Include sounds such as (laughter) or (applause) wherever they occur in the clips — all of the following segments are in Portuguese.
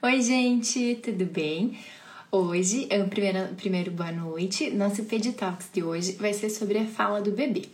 Oi, gente, tudo bem? Hoje, é o primeiro, primeiro boa noite. Nosso Ped Talks de hoje vai ser sobre a fala do bebê.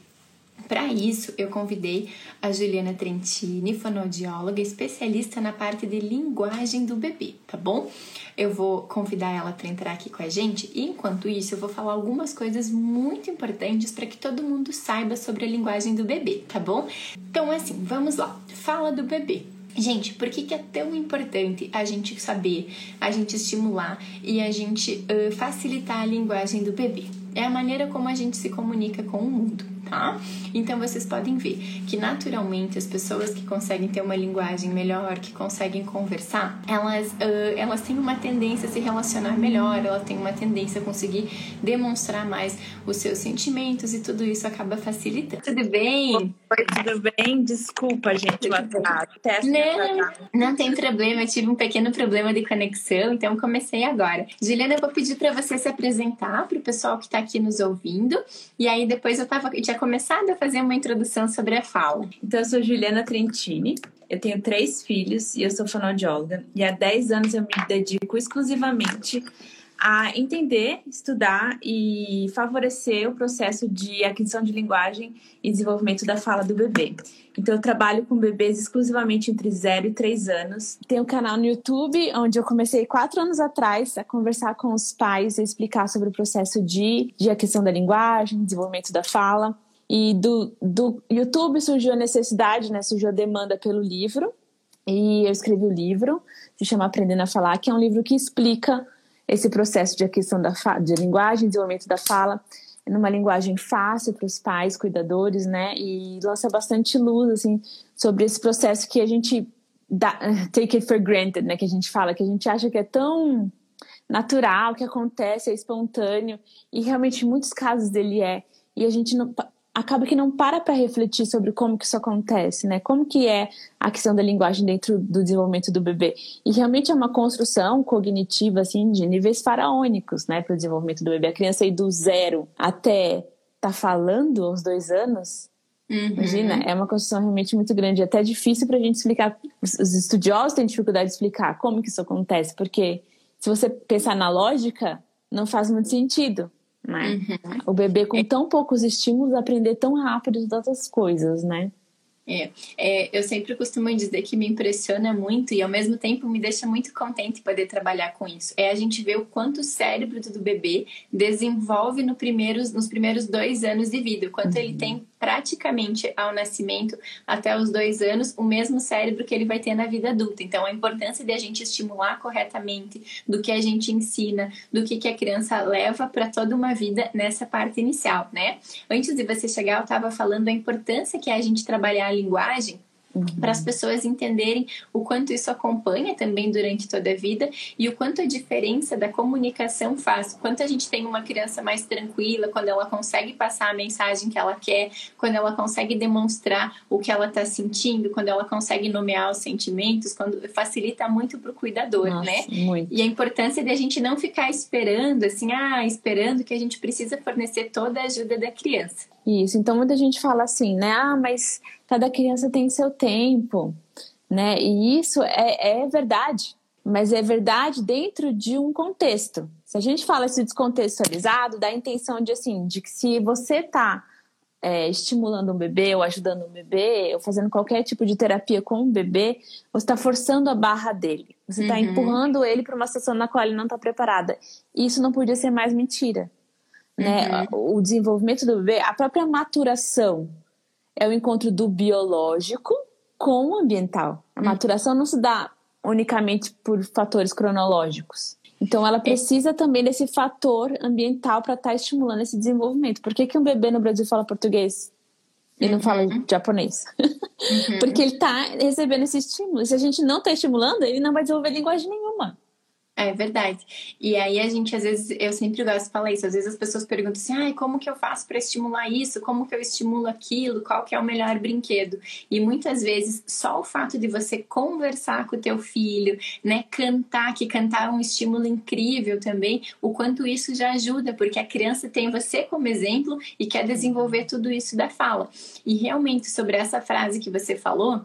Para isso, eu convidei a Juliana Trentini, fonoaudióloga, especialista na parte de linguagem do bebê, tá bom? Eu vou convidar ela para entrar aqui com a gente e, enquanto isso, eu vou falar algumas coisas muito importantes para que todo mundo saiba sobre a linguagem do bebê, tá bom? Então, assim, vamos lá. Fala do bebê. Gente, por que, que, é tão importante a gente saber, a gente estimular e a gente uh, facilitar a linguagem do bebê? É a maneira como a gente se comunica com o mundo tá? Então vocês podem ver que naturalmente as pessoas que conseguem ter uma linguagem melhor, que conseguem conversar, elas, uh, elas têm uma tendência a se relacionar melhor, elas têm uma tendência a conseguir demonstrar mais os seus sentimentos e tudo isso acaba facilitando. Tudo bem? Oi, tudo bem? Desculpa, gente, o atraso. Não, não tem problema, eu tive um pequeno problema de conexão, então comecei agora. Juliana, eu vou pedir para você se apresentar para o pessoal que está aqui nos ouvindo, e aí depois eu tava, tinha começado a fazer uma introdução sobre a fala. Então, eu sou Juliana Trentini, eu tenho três filhos e eu sou fonoaudióloga. E há 10 anos eu me dedico exclusivamente a entender, estudar e favorecer o processo de aquisição de linguagem e desenvolvimento da fala do bebê. Então, eu trabalho com bebês exclusivamente entre 0 e 3 anos. Tenho um canal no YouTube, onde eu comecei quatro anos atrás a conversar com os pais e explicar sobre o processo de, de aquisição da linguagem, desenvolvimento da fala. E do, do YouTube surgiu a necessidade, né? Surgiu a demanda pelo livro. E eu escrevi o livro, se chama Aprendendo a Falar, que é um livro que explica esse processo de aquisição da de linguagem, desenvolvimento da fala, numa linguagem fácil para os pais, cuidadores, né? E lança bastante luz, assim, sobre esse processo que a gente dá, (laughs) take it for granted, né? Que a gente fala, que a gente acha que é tão natural, que acontece, é espontâneo, e realmente em muitos casos dele é. E a gente não, acaba que não para para refletir sobre como que isso acontece, né? Como que é a questão da linguagem dentro do desenvolvimento do bebê. E realmente é uma construção cognitiva, assim, de níveis faraônicos, né? Para o desenvolvimento do bebê. A criança ir do zero até tá falando aos dois anos, Uhum. Imagina, é uma construção realmente muito grande. É até difícil para a gente explicar. Os estudiosos têm dificuldade de explicar como que isso acontece, porque se você pensar na lógica, não faz muito sentido né? Uhum. O bebê com tão poucos estímulos aprender tão rápido tantas coisas, né? É, é, eu sempre costumo dizer que me impressiona muito e ao mesmo tempo me deixa muito contente poder trabalhar com isso. É a gente ver o quanto o cérebro do bebê desenvolve no primeiros, nos primeiros dois anos de vida, o quanto uhum. ele tem praticamente ao nascimento até os dois anos o mesmo cérebro que ele vai ter na vida adulta. Então, a importância de a gente estimular corretamente do que a gente ensina, do que, que a criança leva para toda uma vida nessa parte inicial, né? Antes de você chegar, eu estava falando da importância que é a gente trabalhar a linguagem Uhum. para as pessoas entenderem o quanto isso acompanha também durante toda a vida e o quanto a diferença da comunicação faz. Quanto a gente tem uma criança mais tranquila, quando ela consegue passar a mensagem que ela quer, quando ela consegue demonstrar o que ela está sentindo, quando ela consegue nomear os sentimentos, quando facilita muito para o cuidador, Nossa, né? Muito. E a importância de a gente não ficar esperando, assim, ah, esperando que a gente precisa fornecer toda a ajuda da criança. Isso, então muita gente fala assim, né? Ah, mas cada criança tem seu tempo, né? E isso é, é verdade, mas é verdade dentro de um contexto. Se a gente fala isso descontextualizado, dá a intenção de assim, de que se você está é, estimulando um bebê ou ajudando um bebê ou fazendo qualquer tipo de terapia com um bebê, você está forçando a barra dele. Você está uhum. empurrando ele para uma situação na qual ele não está preparada. E isso não podia ser mais mentira. Né? Uhum. O desenvolvimento do bebê, a própria maturação é o encontro do biológico com o ambiental. A hum. maturação não se dá unicamente por fatores cronológicos. Então, ela é. precisa também desse fator ambiental para estar tá estimulando esse desenvolvimento. Por que, que um bebê no Brasil fala português e não fala uhum. japonês? (laughs) Uhum. Porque ele está recebendo esse estímulo. E se a gente não está estimulando, ele não vai desenvolver linguagem nenhuma. É verdade. E aí a gente, às vezes, eu sempre gosto de falar isso, às vezes as pessoas perguntam assim, ai, como que eu faço para estimular isso? Como que eu estimulo aquilo? Qual que é o melhor brinquedo? E muitas vezes, só o fato de você conversar com o teu filho, né, cantar, que cantar é um estímulo incrível também, o quanto isso já ajuda, porque a criança tem você como exemplo e quer desenvolver tudo isso da fala. E realmente, sobre essa frase que você falou,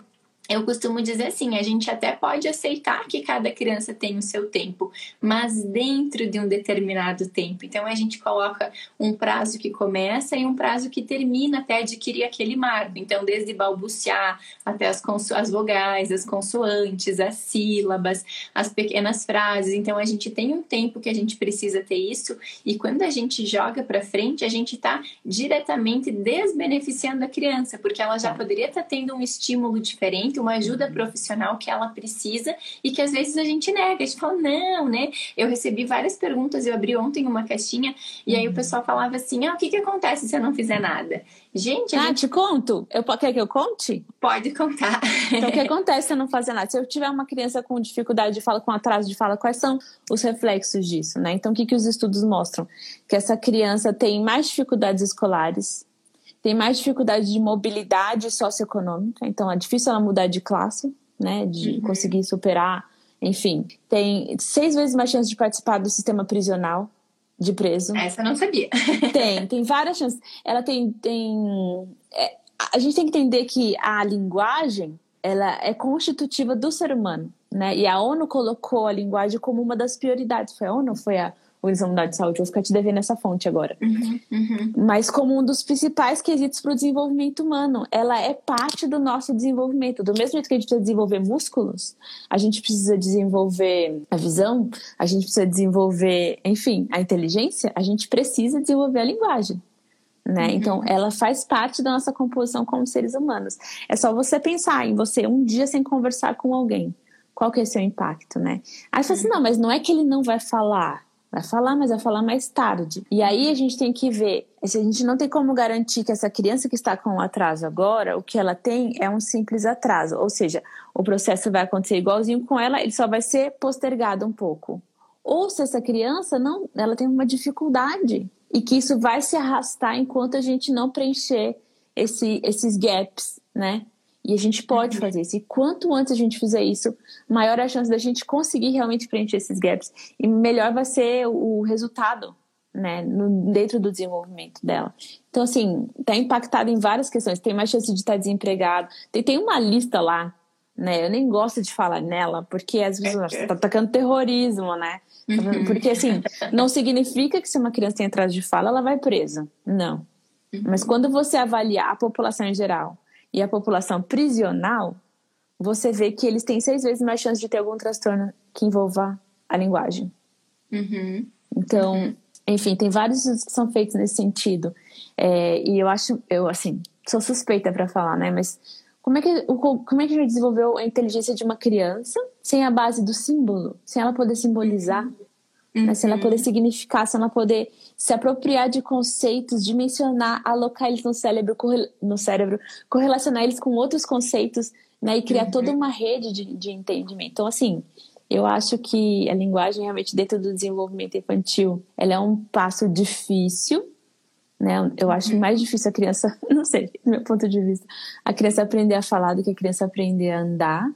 eu costumo dizer assim: a gente até pode aceitar que cada criança tem o seu tempo, mas dentro de um determinado tempo. Então a gente coloca um prazo que começa e um prazo que termina até adquirir aquele marco. Então, desde balbuciar até as, as vogais, as consoantes, as sílabas, as pequenas frases. Então a gente tem um tempo que a gente precisa ter isso, e quando a gente joga para frente, a gente está diretamente desbeneficiando a criança, porque ela já poderia estar tá tendo um estímulo diferente uma ajuda profissional que ela precisa e que às vezes a gente nega. A gente fala, não, né? Eu recebi várias perguntas, eu abri ontem uma caixinha e aí o uhum. pessoal falava assim: ah, o que, que acontece se eu não fizer nada? Gente. Ah, gente... te conto? Eu, quer que eu conte? Pode contar. Então, o que (laughs) acontece se eu não fazer nada? Se eu tiver uma criança com dificuldade de fala, com atraso de fala, quais são os reflexos disso, né? Então, o que, que os estudos mostram? Que essa criança tem mais dificuldades escolares, tem mais dificuldade de mobilidade socioeconômica, então é difícil ela mudar de classe, né, de uhum. conseguir superar, enfim. Tem seis vezes mais chance de participar do sistema prisional de preso. Essa eu não sabia. (laughs) tem, tem várias chances. Ela tem, tem é, a gente tem que entender que a linguagem ela é constitutiva do ser humano, né? E a ONU colocou a linguagem como uma das prioridades. Foi a ONU foi a Organização Mundial de Saúde, vou ficar te devendo essa fonte agora. Uhum, uhum. Mas como um dos principais quesitos para o desenvolvimento humano. Ela é parte do nosso desenvolvimento. Do mesmo jeito que a gente precisa desenvolver músculos, a gente precisa desenvolver a visão, a gente precisa desenvolver, enfim, a inteligência, a gente precisa desenvolver a linguagem. Né? Uhum. Então, ela faz parte da nossa composição como seres humanos. É só você pensar em você um dia sem conversar com alguém. Qual que é o seu impacto, né? Aí você fala assim, uhum. não, mas não é que ele não vai falar Vai falar, mas vai falar mais tarde. E aí a gente tem que ver. Se a gente não tem como garantir que essa criança que está com um atraso agora, o que ela tem é um simples atraso. Ou seja, o processo vai acontecer igualzinho com ela, ele só vai ser postergado um pouco. Ou se essa criança não, ela tem uma dificuldade e que isso vai se arrastar enquanto a gente não preencher esse, esses gaps, né? E a gente pode uhum. fazer isso. E quanto antes a gente fizer isso, maior a chance da gente conseguir realmente preencher esses gaps. E melhor vai ser o resultado, né, no, dentro do desenvolvimento dela. Então, assim, está impactado em várias questões. Tem mais chance de estar desempregado. Tem, tem uma lista lá, né? Eu nem gosto de falar nela, porque às vezes você está atacando terrorismo, né? Uhum. Porque, assim, não significa que se uma criança tem atraso de fala, ela vai presa. Não. Uhum. Mas quando você avaliar a população em geral e a população prisional, você vê que eles têm seis vezes mais chance de ter algum transtorno que envolva a linguagem. Uhum. Então, uhum. enfim, tem vários estudos que são feitos nesse sentido. É, e eu acho, eu assim, sou suspeita para falar, né? Mas como é, que, como é que a gente desenvolveu a inteligência de uma criança sem a base do símbolo? Sem ela poder simbolizar? Uhum. Né? Sem ela poder significar, sem ela poder se apropriar de conceitos, dimensionar, alocar eles no cérebro, no cérebro, correlacionar eles com outros conceitos, né, e criar uhum. toda uma rede de, de entendimento. Então, assim, eu acho que a linguagem realmente dentro do desenvolvimento infantil, ela é um passo difícil, né? Eu acho uhum. mais difícil a criança, (laughs) não sei, do meu ponto de vista, a criança aprender a falar do que a criança aprender a andar.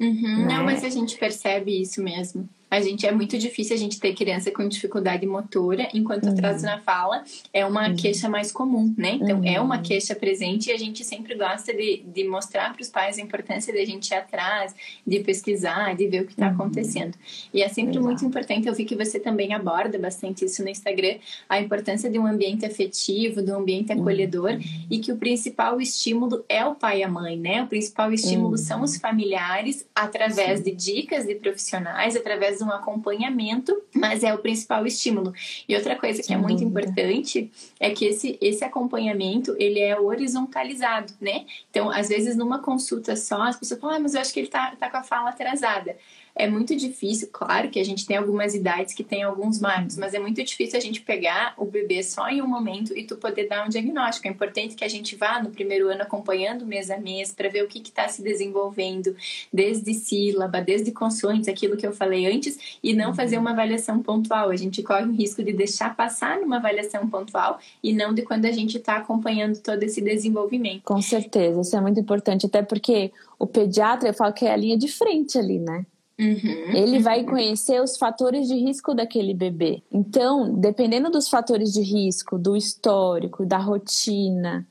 Uhum. Né? Não, mas a gente percebe isso mesmo. A gente é muito difícil a gente ter criança com dificuldade motora, enquanto uhum. atraso na fala é uma uhum. queixa mais comum, né? Então uhum. é uma uhum. queixa presente e a gente sempre gosta de, de mostrar para os pais a importância de a gente ir atrás, de pesquisar, de ver o que está uhum. acontecendo. E é sempre Exato. muito importante, eu vi que você também aborda bastante isso no Instagram, a importância de um ambiente afetivo, de um ambiente acolhedor uhum. e que o principal estímulo é o pai e a mãe, né? O principal estímulo são os familiares através Sim. de dicas de profissionais, através um acompanhamento, mas é o principal estímulo. E outra coisa que é muito importante é que esse, esse acompanhamento, ele é horizontalizado, né? Então, às vezes, numa consulta só, as pessoas falam, ah, mas eu acho que ele tá, tá com a fala atrasada é muito difícil, claro que a gente tem algumas idades que tem alguns marcos, mas é muito difícil a gente pegar o bebê só em um momento e tu poder dar um diagnóstico. É importante que a gente vá no primeiro ano acompanhando mês a mês para ver o que está se desenvolvendo, desde sílaba, desde consoantes, aquilo que eu falei antes, e não fazer uma avaliação pontual. A gente corre o risco de deixar passar numa avaliação pontual e não de quando a gente está acompanhando todo esse desenvolvimento. Com certeza, isso é muito importante, até porque o pediatra, eu falo que é a linha de frente ali, né? Uhum, ele vai conhecer os fatores de risco daquele bebê. Então, dependendo dos fatores de risco, do histórico, da rotina,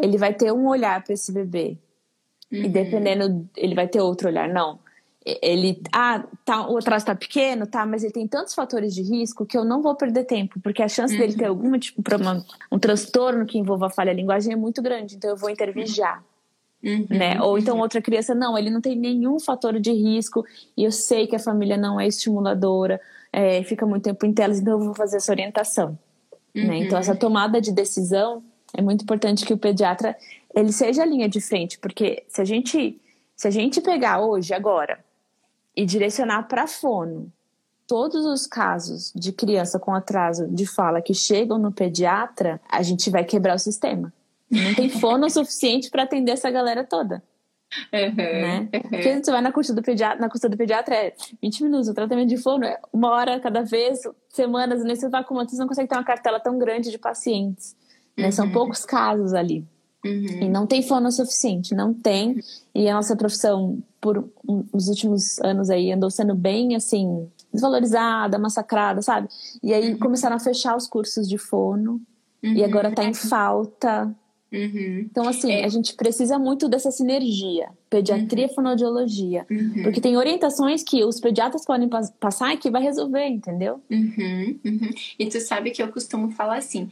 ele vai ter um olhar para esse bebê. Uhum. E dependendo, ele vai ter outro olhar. Não. Ele, ah, tá, o atraso tá pequeno, tá, mas ele tem tantos fatores de risco que eu não vou perder tempo, porque a chance uhum. dele ter algum tipo um transtorno que envolva a falha linguagem é muito grande, então eu vou intervir já. Uhum. Né? Ou então outra criança, não, ele não tem nenhum fator de risco e eu sei que a família não é estimuladora, é, fica muito tempo em telas, então eu vou fazer essa orientação. Né? Uhum. Né? Então essa tomada de decisão é muito importante que o pediatra ele seja a linha de frente, porque se a gente se a gente pegar hoje agora e direcionar para fono todos os casos de criança com atraso de fala que chegam no pediatra, a gente vai quebrar o sistema. Não tem fono suficiente para atender essa galera toda. Uhum, né? Uhum. Porque você vai na consulta do pediatra, na consulta do pediatra é 20 minutos, o tratamento de fono é uma hora cada vez, semanas, vai com você não consegue ter uma cartela tão grande de pacientes. Né? Uhum. São poucos casos ali. Uhum. E não tem fono suficiente, não tem. E a nossa profissão, por os últimos anos aí, andou sendo bem assim, desvalorizada, massacrada, sabe? E aí uhum. começaram a fechar os cursos de fono. E agora tá em falta. Uhum. Então, assim, é. a gente precisa muito dessa sinergia, pediatria e uhum. fonoaudiologia. Uhum. Porque tem orientações que os pediatras podem passar e que vai resolver, entendeu? Uhum. uhum. E tu sabe que eu costumo falar assim,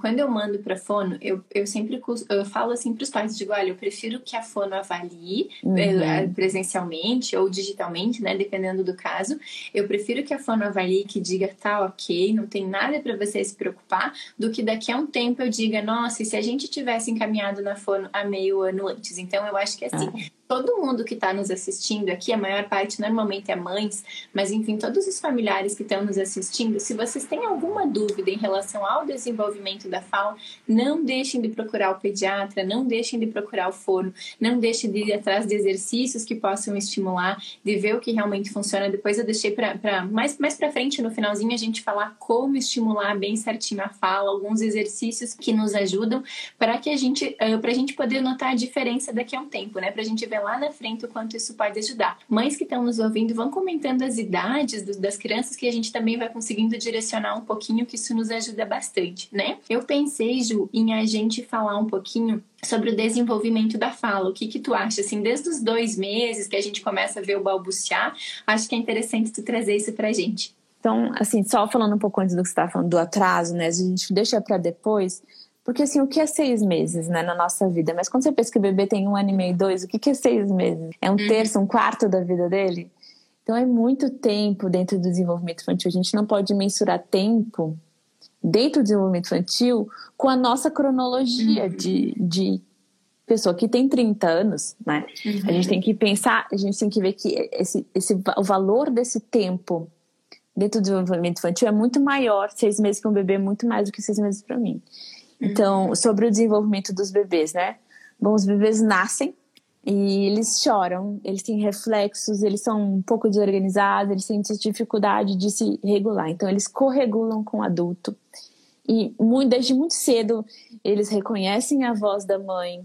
quando eu mando para fono, eu, eu sempre eu falo assim para os pais, digo, olha, eu prefiro que a fono avalie uhum. eh, presencialmente ou digitalmente, né, dependendo do caso. Eu prefiro que a fono avalie, que diga, tá ok, não tem nada para você se preocupar, do que daqui a um tempo eu diga, nossa, e se a gente tivesse encaminhado na fono há meio ano antes. Então, eu acho que assim, ah todo mundo que está nos assistindo aqui, a maior parte normalmente é mães, mas enfim, todos os familiares que estão nos assistindo, se vocês têm alguma dúvida em relação ao desenvolvimento da fala, não deixem de procurar o pediatra, não deixem de procurar o forno, não deixem de ir atrás de exercícios que possam estimular, de ver o que realmente funciona. Depois eu deixei para mais, mais para frente, no finalzinho, a gente falar como estimular bem certinho a fala, alguns exercícios que nos ajudam para que a gente, eh, para a gente poder notar a diferença daqui a um tempo, né? Para a gente ver lá na frente o quanto isso pode ajudar. Mães que estão nos ouvindo, vão comentando as idades das crianças que a gente também vai conseguindo direcionar um pouquinho, que isso nos ajuda bastante, né? Eu pensei, Ju, em a gente falar um pouquinho sobre o desenvolvimento da fala. O que que tu acha? Assim, desde os dois meses que a gente começa a ver o balbuciar, acho que é interessante tu trazer isso pra gente. Então, assim, só falando um pouco antes do que você estava falando do atraso, né? A gente deixa para depois. Porque assim, o que é seis meses, né, na nossa vida? Mas quando você pensa que o bebê tem um ano e meio, dois, o que é seis meses? É um uhum. terço, um quarto da vida dele? Então é muito tempo dentro do desenvolvimento infantil. A gente não pode mensurar tempo dentro do desenvolvimento infantil com a nossa cronologia uhum. de, de pessoa que tem 30 anos, né? Uhum. A gente tem que pensar, a gente tem que ver que esse, esse, o valor desse tempo dentro do desenvolvimento infantil é muito maior. Seis meses para um bebê é muito mais do que seis meses para mim. Então, sobre o desenvolvimento dos bebês, né? Bom, os bebês nascem e eles choram, eles têm reflexos, eles são um pouco desorganizados, eles têm dificuldade de se regular. Então, eles corregulam com o adulto. E desde muito cedo, eles reconhecem a voz da mãe,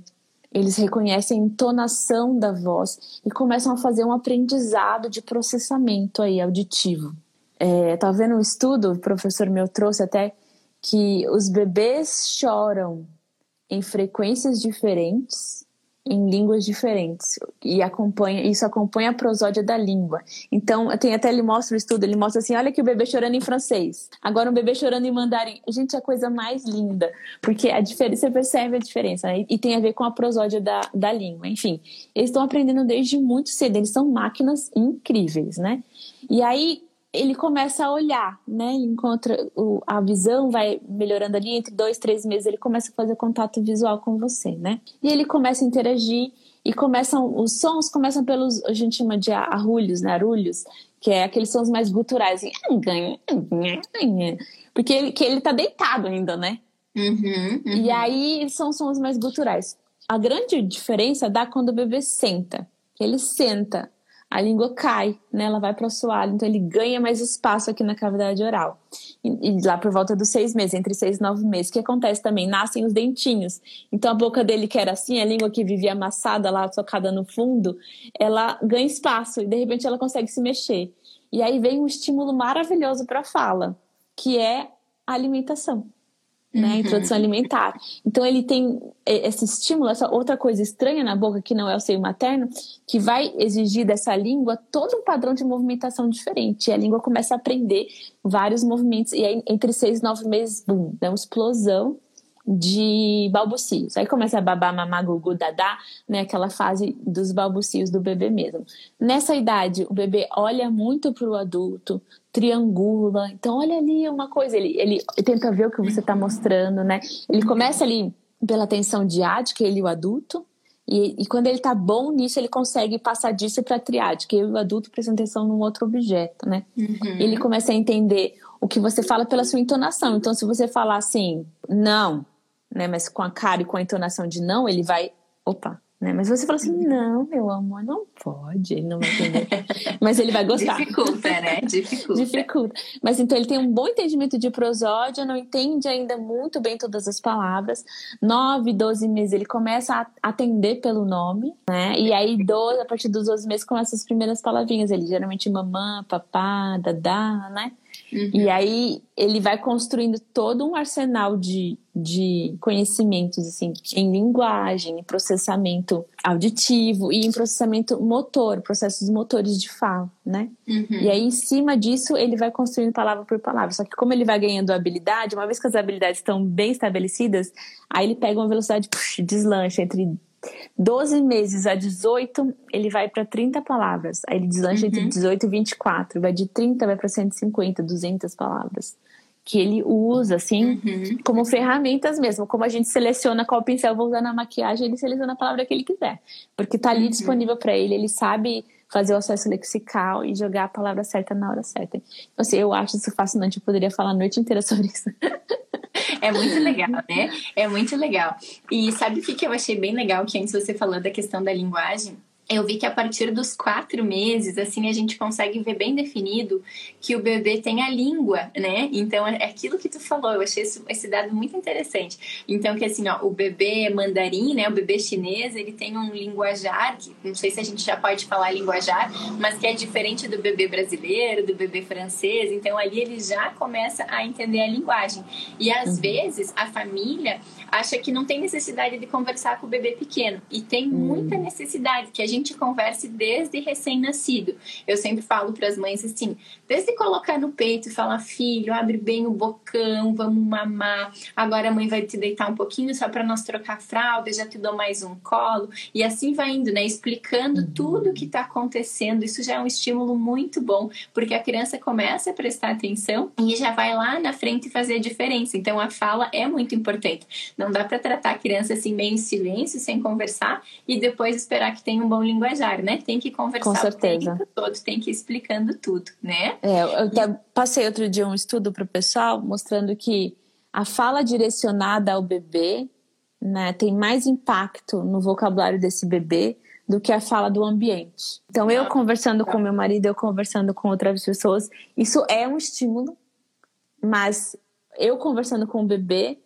eles reconhecem a entonação da voz e começam a fazer um aprendizado de processamento aí auditivo. É, tá vendo um estudo, o professor meu trouxe até que os bebês choram em frequências diferentes, em línguas diferentes e acompanha isso acompanha a prosódia da língua. Então, tem até ele mostra o estudo, ele mostra assim, olha que o bebê chorando em francês, agora um bebê chorando em mandarim. Gente, é a coisa mais linda, porque a diferença você percebe a diferença, né? E tem a ver com a prosódia da, da língua. Enfim, eles estão aprendendo desde muito cedo, eles são máquinas incríveis, né? E aí, ele começa a olhar, né? Ele encontra o, a visão, vai melhorando ali entre dois, três meses, ele começa a fazer contato visual com você, né? E ele começa a interagir e começam os sons começam pelos a gente chama de arrulhos, né? Arulhos, que é aqueles sons mais guturais, assim, porque ele, que ele tá deitado ainda, né? Uhum, uhum. E aí são sons mais guturais. A grande diferença dá quando o bebê senta. Ele senta a língua cai, né? Ela vai para o assoalho, então ele ganha mais espaço aqui na cavidade oral. E, e, lá por volta dos seis meses, entre seis e nove meses, o que acontece também? Nascem os dentinhos. Então a boca dele, que era assim, a língua que vivia amassada lá, socada no fundo, ela ganha espaço e de repente ela consegue se mexer. E aí vem um estímulo maravilhoso para a fala, que é a alimentação. Né? Uhum. Introdução alimentar. Então ele tem esse estímulo, essa outra coisa estranha na boca que não é o seio materno, que vai exigir dessa língua todo um padrão de movimentação diferente. E a língua começa a aprender vários movimentos. E aí, entre seis e nove meses, bum, dá uma explosão de balbucios. Aí começa a babar, mamar, gugu, dadá, né? Aquela fase dos balbucios do bebê mesmo. Nessa idade, o bebê olha muito para o adulto, triangula. Então, olha ali uma coisa, ele, ele tenta ver o que você está mostrando, né? Ele começa ali pela atenção diádica, ele o adulto, e, e, quando ele está bom nisso, ele consegue passar disso para a triádica, e o adulto presta atenção num outro objeto, né? Uhum. Ele começa a entender o que você fala pela sua entonação. Então, se você falar assim, não, né? Mas com a cara e com a entonação de não, ele vai, opa, né? Mas você fala assim, não, meu amor, não pode, ele não vai entender. (laughs) Mas ele vai gostar. Dificulta, né? Dificulta. Dificulta. Mas então ele tem um bom entendimento de prosódia, não entende ainda muito bem todas as palavras. Nove, doze meses ele começa a atender pelo nome, né? E aí, 12, a partir dos 12 meses, começa as primeiras palavrinhas. Ele geralmente mamã, papá, dadá, né? Uhum. E aí ele vai construindo todo um arsenal de, de conhecimentos, assim, em linguagem, em processamento auditivo e em processamento motor, processos motores de fala, né? Uhum. E aí, em cima disso, ele vai construindo palavra por palavra. Só que como ele vai ganhando habilidade, uma vez que as habilidades estão bem estabelecidas, aí ele pega uma velocidade, puxa, deslancha entre 12 meses a 18, ele vai para 30 palavras. Aí ele deslancha uhum. entre 18 e 24. Vai de 30, vai para 150, 200 palavras. Que ele usa, assim, uhum. como ferramentas mesmo. Como a gente seleciona qual pincel vou usar na maquiagem, ele seleciona a palavra que ele quiser. Porque tá ali uhum. disponível para ele. Ele sabe fazer o acesso lexical e jogar a palavra certa na hora certa. Então, assim, eu acho isso fascinante. Eu poderia falar a noite inteira (laughs) sobre isso. É muito legal, né? É muito legal. E sabe o que eu achei bem legal? Que antes você falou da questão da linguagem eu vi que a partir dos quatro meses, assim, a gente consegue ver bem definido que o bebê tem a língua, né? Então, é aquilo que tu falou, eu achei esse, esse dado muito interessante. Então, que assim, ó, o bebê mandarim, né, o bebê chinês, ele tem um linguajar, que não sei se a gente já pode falar linguajar, mas que é diferente do bebê brasileiro, do bebê francês. Então, ali ele já começa a entender a linguagem. E às uhum. vezes, a família acha que não tem necessidade de conversar com o bebê pequeno. E tem muita uhum. necessidade que a gente converse desde recém-nascido. Eu sempre falo para as mães assim, desde colocar no peito e falar, filho, abre bem o bocão, vamos mamar. Agora a mãe vai te deitar um pouquinho só para nós trocar fralda, já te dou mais um colo. E assim vai indo, né? Explicando uhum. tudo o que está acontecendo. Isso já é um estímulo muito bom, porque a criança começa a prestar atenção e já vai lá na frente fazer a diferença. Então a fala é muito importante. Não dá para tratar a criança assim meio em silêncio, sem conversar e depois esperar que tenha um bom linguajar, né? Tem que conversar Com certeza. o tempo todo, tem que ir explicando tudo, né? É, eu e... passei outro dia um estudo para o pessoal mostrando que a fala direcionada ao bebê né, tem mais impacto no vocabulário desse bebê do que a fala do ambiente. Então, eu conversando com meu marido, eu conversando com outras pessoas, isso é um estímulo, mas eu conversando com o bebê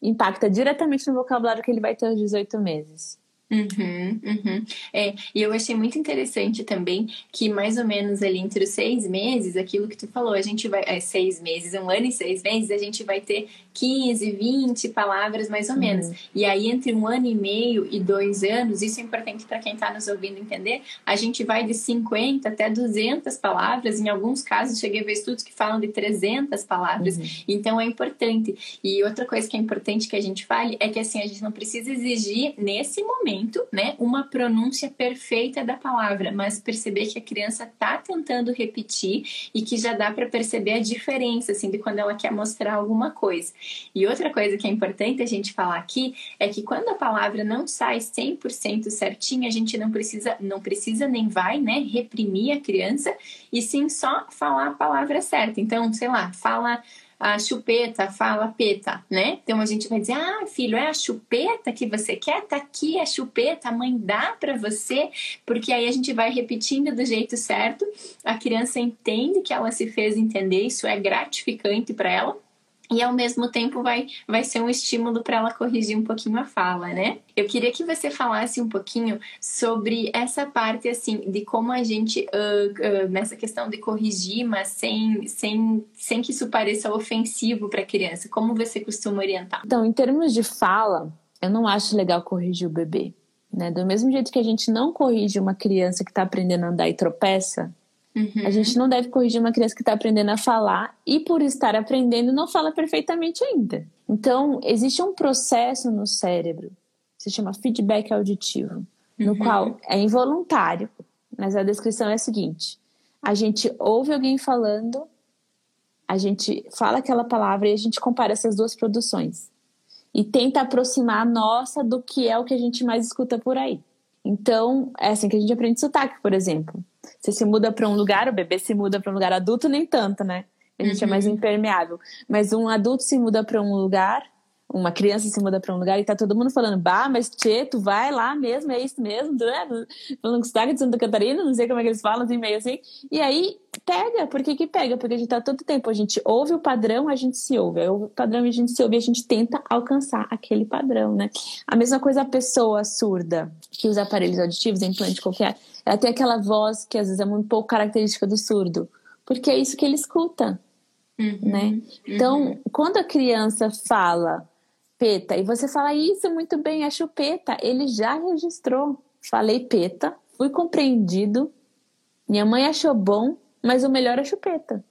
impacta diretamente no vocabulário que ele vai ter aos 18 meses. Uhum, uhum. É, e eu achei muito interessante também que mais ou menos ali entre os seis meses, aquilo que tu falou, a gente vai. É, seis meses, um ano e seis meses, a gente vai ter 15, 20 palavras mais ou menos. Uhum. E aí, entre um ano e meio e dois anos, isso é importante para quem está nos ouvindo entender, a gente vai de 50 até 200 palavras. Em alguns casos, cheguei a ver estudos que falam de 300 palavras. Uhum. Então, é importante. E outra coisa que é importante que a gente fale é que assim, a gente não precisa exigir nesse momento momento, né, uma pronúncia perfeita da palavra, mas perceber que a criança está tentando repetir e que já dá para perceber a diferença, assim, de quando ela quer mostrar alguma coisa. E outra coisa que é importante a gente falar aqui é que quando a palavra não sai 100% certinha, a gente não precisa, não precisa nem vai, né, reprimir a criança e sim só falar a palavra certa. Então, sei lá, fala a chupeta fala peta, né? Então a gente vai dizer: "Ah, filho, é a chupeta que você quer? Tá aqui a chupeta, a mãe dá para você". Porque aí a gente vai repetindo do jeito certo, a criança entende que ela se fez entender, isso é gratificante para ela. E ao mesmo tempo vai, vai ser um estímulo para ela corrigir um pouquinho a fala, né? Eu queria que você falasse um pouquinho sobre essa parte assim de como a gente uh, uh, nessa questão de corrigir, mas sem, sem, sem que isso pareça ofensivo para a criança. Como você costuma orientar? Então, em termos de fala, eu não acho legal corrigir o bebê. Né? Do mesmo jeito que a gente não corrige uma criança que está aprendendo a andar e tropeça, Uhum. A gente não deve corrigir uma criança que está aprendendo a falar e, por estar aprendendo, não fala perfeitamente ainda. Então, existe um processo no cérebro, se chama feedback auditivo, no uhum. qual é involuntário, mas a descrição é a seguinte: a gente ouve alguém falando, a gente fala aquela palavra e a gente compara essas duas produções e tenta aproximar a nossa do que é o que a gente mais escuta por aí. Então, é assim que a gente aprende sotaque, por exemplo. Você se muda para um lugar, o bebê se muda para um lugar adulto, nem tanto, né? A gente uhum. é mais impermeável. Mas um adulto se muda para um lugar, uma criança se muda para um lugar e tá todo mundo falando, bah, mas tchê, tu vai lá mesmo, é isso mesmo, né? Falando com sotaque de Santa Catarina, não sei como é que eles falam, assim, meio assim. E aí pega, por que que pega? Porque a gente tá todo tempo, a gente ouve o padrão, a gente se ouve, ouve o padrão a gente se ouve, a gente tenta alcançar aquele padrão, né? A mesma coisa a pessoa surda, que usa aparelhos auditivos, implante qualquer, ela tem aquela voz que às vezes é muito pouco característica do surdo, porque é isso que ele escuta, uhum, né? Então, uhum. quando a criança fala peta e você fala isso muito bem, é chupeta, ele já registrou. Falei peta, fui compreendido, minha mãe achou bom, mas o melhor é chupeta.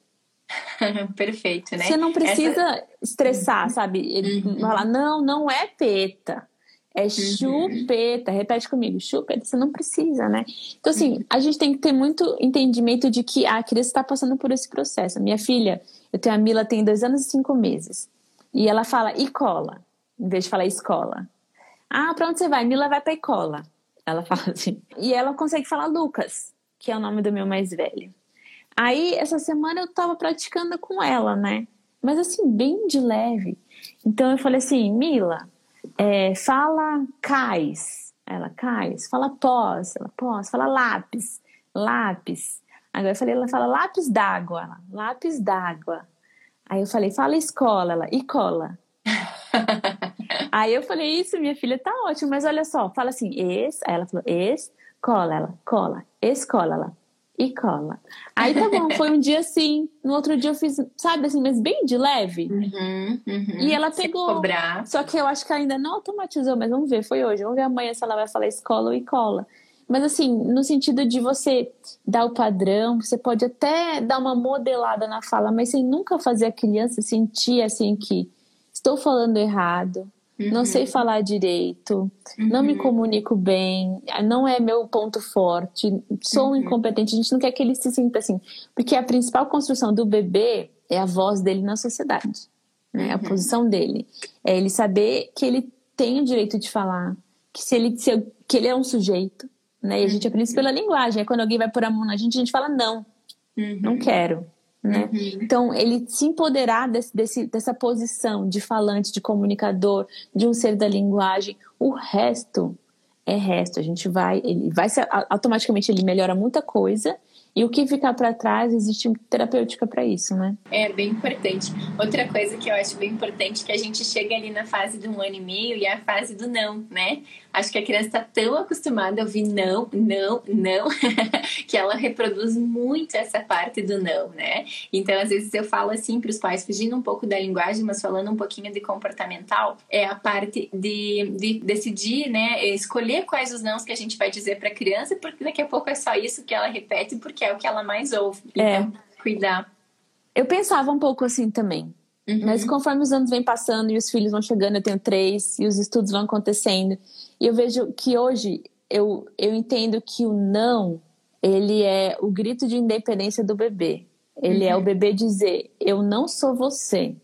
(laughs) Perfeito, né? Você não precisa Essa... estressar, uhum. sabe? Ele uhum. falar, não, não é peta. É uhum. chupeta, repete comigo, chupeta, você não precisa, né? Então, assim, uhum. a gente tem que ter muito entendimento de que a criança está passando por esse processo. Minha filha, eu tenho a Mila, tem dois anos e cinco meses. E ela fala e cola, em vez de falar escola. Ah, pra onde você vai? Mila vai pra escola. Ela (laughs) fala assim. E ela consegue falar Lucas, que é o nome do meu mais velho. Aí, essa semana eu tava praticando com ela, né? Mas assim, bem de leve. Então eu falei assim, Mila, é, fala cais, ela cais, fala pós, ela pós, fala lápis, lápis. Agora eu falei, ela fala lápis d'água, lápis d'água. Aí eu falei, fala escola, ela, e cola. (laughs) Aí eu falei, isso, minha filha, tá ótimo, mas olha só, fala assim, es, aí ela falou, es, cola, ela, cola, escola, ela, e cola. Aí tá bom, foi um dia assim. No outro dia eu fiz, sabe assim, mas bem de leve. Uhum, uhum. E ela pegou. Só que eu acho que ainda não automatizou, mas vamos ver, foi hoje. Vamos ver amanhã se ela vai falar escola ou e cola. Mas assim, no sentido de você dar o padrão, você pode até dar uma modelada na fala, mas sem nunca fazer a criança sentir assim que estou falando errado, Uhum. Não sei falar direito, uhum. não me uhum. comunico bem, não é meu ponto forte, sou uhum. incompetente. A gente não quer que ele se sinta assim, porque a principal construção do bebê é a voz dele na sociedade, né? A uhum. posição dele é ele saber que ele tem o direito de falar, que se ele se, que ele é um sujeito, né? E a gente aprende isso pela linguagem. É quando alguém vai pôr a mão na gente, a gente fala não, não uhum. quero. Né? Uhum. Então, ele se empoderar desse, desse, dessa posição de falante, de comunicador, de um ser da linguagem, o resto é resto. A gente vai, ele vai ser, automaticamente ele melhora muita coisa e o que ficar para trás, existe terapêutica para isso, né? É bem importante. Outra coisa que eu acho bem importante é que a gente chega ali na fase do um ano e meio e é a fase do não, né? Acho que a criança está tão acostumada a ouvir não, não, não, (laughs) que ela reproduz muito essa parte do não, né? Então, às vezes eu falo assim para os pais, fugindo um pouco da linguagem, mas falando um pouquinho de comportamental, é a parte de, de decidir, né? Escolher quais os nãos que a gente vai dizer para a criança, porque daqui a pouco é só isso que ela repete, porque é o que ela mais ouve. É. Então, cuidar. Eu pensava um pouco assim também. Uhum. Mas conforme os anos vêm passando e os filhos vão chegando, eu tenho três, e os estudos vão acontecendo, e eu vejo que hoje eu, eu entendo que o não, ele é o grito de independência do bebê. Ele uhum. é o uhum. bebê dizer, eu não sou você.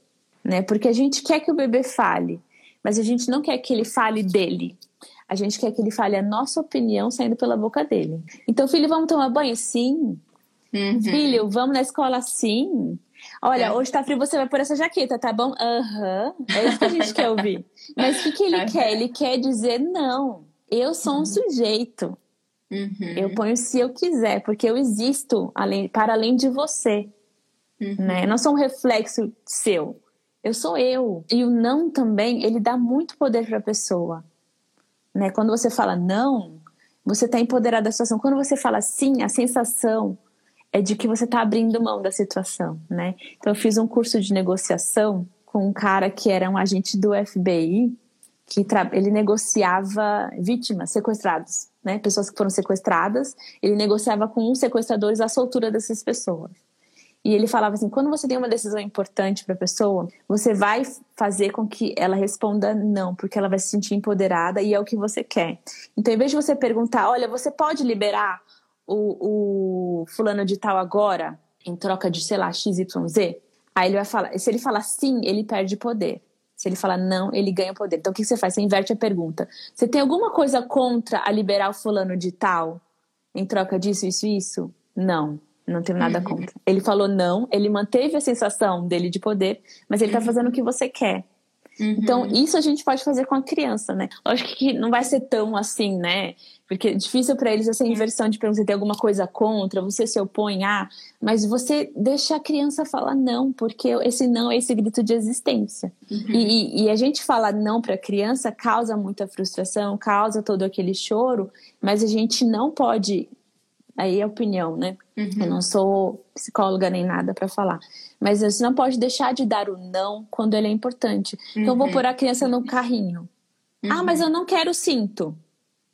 Né? Porque a gente quer que o bebê fale, mas a gente não quer que ele fale dele. A gente quer que ele fale a nossa opinião saindo pela boca dele. Então, filho, vamos tomar banho? Sim. Uhum. Filho, vamos na escola? Sim. Olha, é. hoje tá frio, você vai por essa jaqueta, tá bom? Aham. Uhum. É isso que a gente quer ouvir. Mas o que, que ele uhum. quer? Ele quer dizer não. Eu sou um uhum. sujeito. Uhum. Eu ponho se eu quiser, porque eu existo além, para além de você. Uhum. Né? Eu não sou um reflexo seu. Eu sou eu. E o não também, ele dá muito poder para a pessoa. Né? Quando você fala não, você está empoderado da situação. Quando você fala sim, a sensação é de que você está abrindo mão da situação, né? Então eu fiz um curso de negociação com um cara que era um agente do FBI que ele negociava vítimas, sequestrados, né? Pessoas que foram sequestradas, ele negociava com os sequestradores a soltura dessas pessoas. E ele falava assim: quando você tem uma decisão importante para a pessoa, você vai fazer com que ela responda não, porque ela vai se sentir empoderada e é o que você quer. Então, em vez de você perguntar: olha, você pode liberar o, o fulano de tal agora, em troca de, sei lá, XYZ? Aí ele vai falar: se ele falar sim, ele perde poder. Se ele falar não, ele ganha poder. Então, o que você faz? Você inverte a pergunta. Você tem alguma coisa contra a liberar o fulano de tal em troca disso, isso, isso? Não. Não tenho nada uhum. contra. Ele falou não, ele manteve a sensação dele de poder, mas ele tá fazendo o que você quer. Uhum. Então, isso a gente pode fazer com a criança, né? Lógico que não vai ser tão assim, né? Porque é difícil para eles essa inversão de perguntar se tem alguma coisa contra, você se opõe a, mas você deixa a criança falar não, porque esse não é esse grito de existência. Uhum. E, e, a gente falar não para a criança causa muita frustração, causa todo aquele choro, mas a gente não pode Aí é opinião, né? Uhum. Eu não sou psicóloga nem nada para falar. Mas você não pode deixar de dar o não quando ele é importante. Uhum. Então, eu vou uhum. pôr a criança no carrinho. Uhum. Ah, mas eu não quero cinto.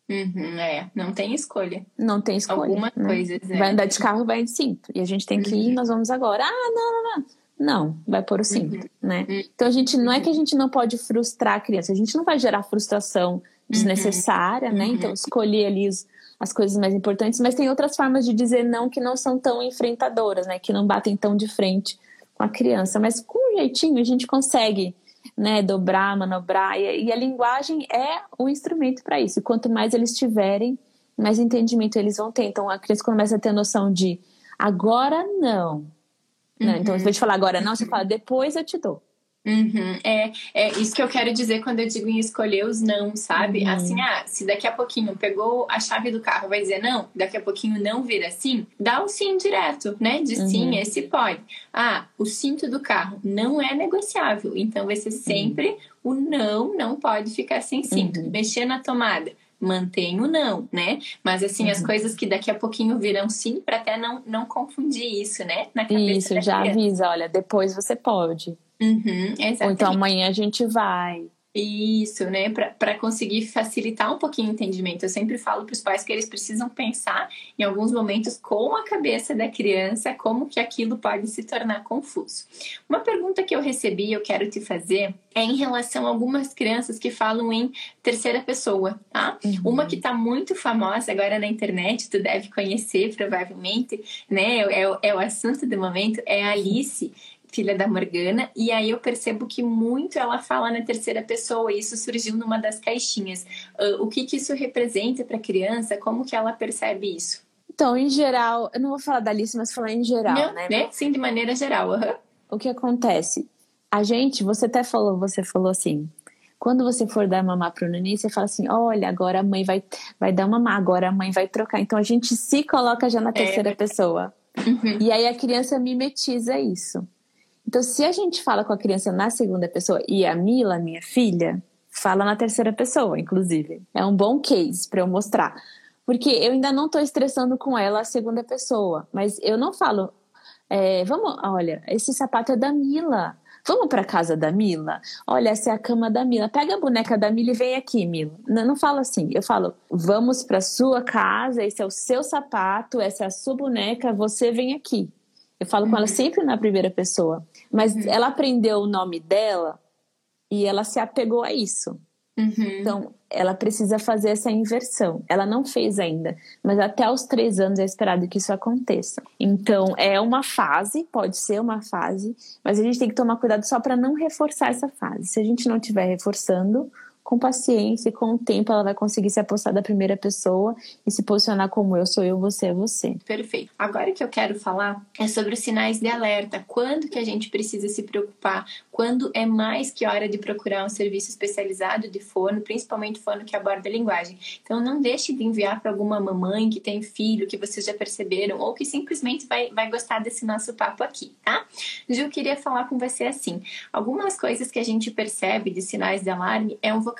Uhum, é, não tem escolha. Não tem escolha. Alguma né? coisa. É. Vai andar de carro, vai de cinto. E a gente tem que ir, uhum. nós vamos agora. Ah, não, não, não. Não, vai pôr o cinto, né? Então a gente não é que a gente não pode frustrar a criança, a gente não vai gerar frustração desnecessária, né? Então escolher ali os, as coisas mais importantes, mas tem outras formas de dizer não que não são tão enfrentadoras, né? Que não batem tão de frente com a criança. Mas com um jeitinho a gente consegue né, dobrar, manobrar, e, e a linguagem é o instrumento para isso. E quanto mais eles tiverem, mais entendimento eles vão ter. Então a criança começa a ter noção de agora não. Né? Uhum. Então, em vez de falar agora não, você fala depois eu te dou. Uhum. É, é isso que eu quero dizer quando eu digo em escolher os não, sabe? Uhum. Assim, ah, se daqui a pouquinho pegou a chave do carro, vai dizer não, daqui a pouquinho não vira sim, dá o sim direto, né? De uhum. sim, esse pode. Ah, o cinto do carro não é negociável, então vai ser sempre o não, não pode ficar sem cinto. Uhum. Mexer na tomada mantém o não, né? Mas assim, uhum. as coisas que daqui a pouquinho viram sim, para até não, não confundir isso, né? Na cabeça isso, já criança. avisa, olha, depois você pode. Uhum, Ou então amanhã a gente vai. Isso, né? Para conseguir facilitar um pouquinho o entendimento. Eu sempre falo para os pais que eles precisam pensar em alguns momentos com a cabeça da criança como que aquilo pode se tornar confuso. Uma pergunta que eu recebi, eu quero te fazer, é em relação a algumas crianças que falam em terceira pessoa, tá? Uhum. Uma que está muito famosa agora na internet, tu deve conhecer provavelmente, né? É, é, é o assunto do momento, é a Alice filha da Morgana, e aí eu percebo que muito ela fala na terceira pessoa, e isso surgiu numa das caixinhas. Uh, o que, que isso representa para a criança? Como que ela percebe isso? Então, em geral, eu não vou falar da Alice, mas falar em geral, não, né? né? Sim, de maneira geral. Uhum. O que acontece? A gente, você até falou, você falou assim, quando você for dar mamar pro neném, você fala assim: olha, agora a mãe vai, vai dar mamar, agora a mãe vai trocar. Então a gente se coloca já na é terceira é. pessoa. Uhum. E aí a criança mimetiza isso. Então, se a gente fala com a criança na segunda pessoa e a Mila, minha filha, fala na terceira pessoa, inclusive. É um bom case para eu mostrar. Porque eu ainda não estou estressando com ela a segunda pessoa, mas eu não falo, é, vamos, olha, esse sapato é da Mila. Vamos para casa da Mila? Olha, essa é a cama da Mila. Pega a boneca da Mila e vem aqui, Mila. Não, não falo assim. Eu falo, vamos para sua casa, esse é o seu sapato, essa é a sua boneca, você vem aqui. Eu falo uhum. com ela sempre na primeira pessoa. Mas uhum. ela aprendeu o nome dela e ela se apegou a isso. Uhum. Então, ela precisa fazer essa inversão. Ela não fez ainda, mas até os três anos é esperado que isso aconteça. Então, é uma fase, pode ser uma fase, mas a gente tem que tomar cuidado só para não reforçar essa fase. Se a gente não estiver reforçando, com paciência e com o tempo ela vai conseguir se apostar da primeira pessoa e se posicionar como eu sou eu, você é você. Perfeito. Agora que eu quero falar é sobre os sinais de alerta. Quando que a gente precisa se preocupar? Quando é mais que hora de procurar um serviço especializado de fono, principalmente fono que aborda a linguagem. Então não deixe de enviar para alguma mamãe que tem filho, que vocês já perceberam, ou que simplesmente vai, vai gostar desse nosso papo aqui, tá? Ju, queria falar com você assim. Algumas coisas que a gente percebe de sinais de alarme é um vocabulário,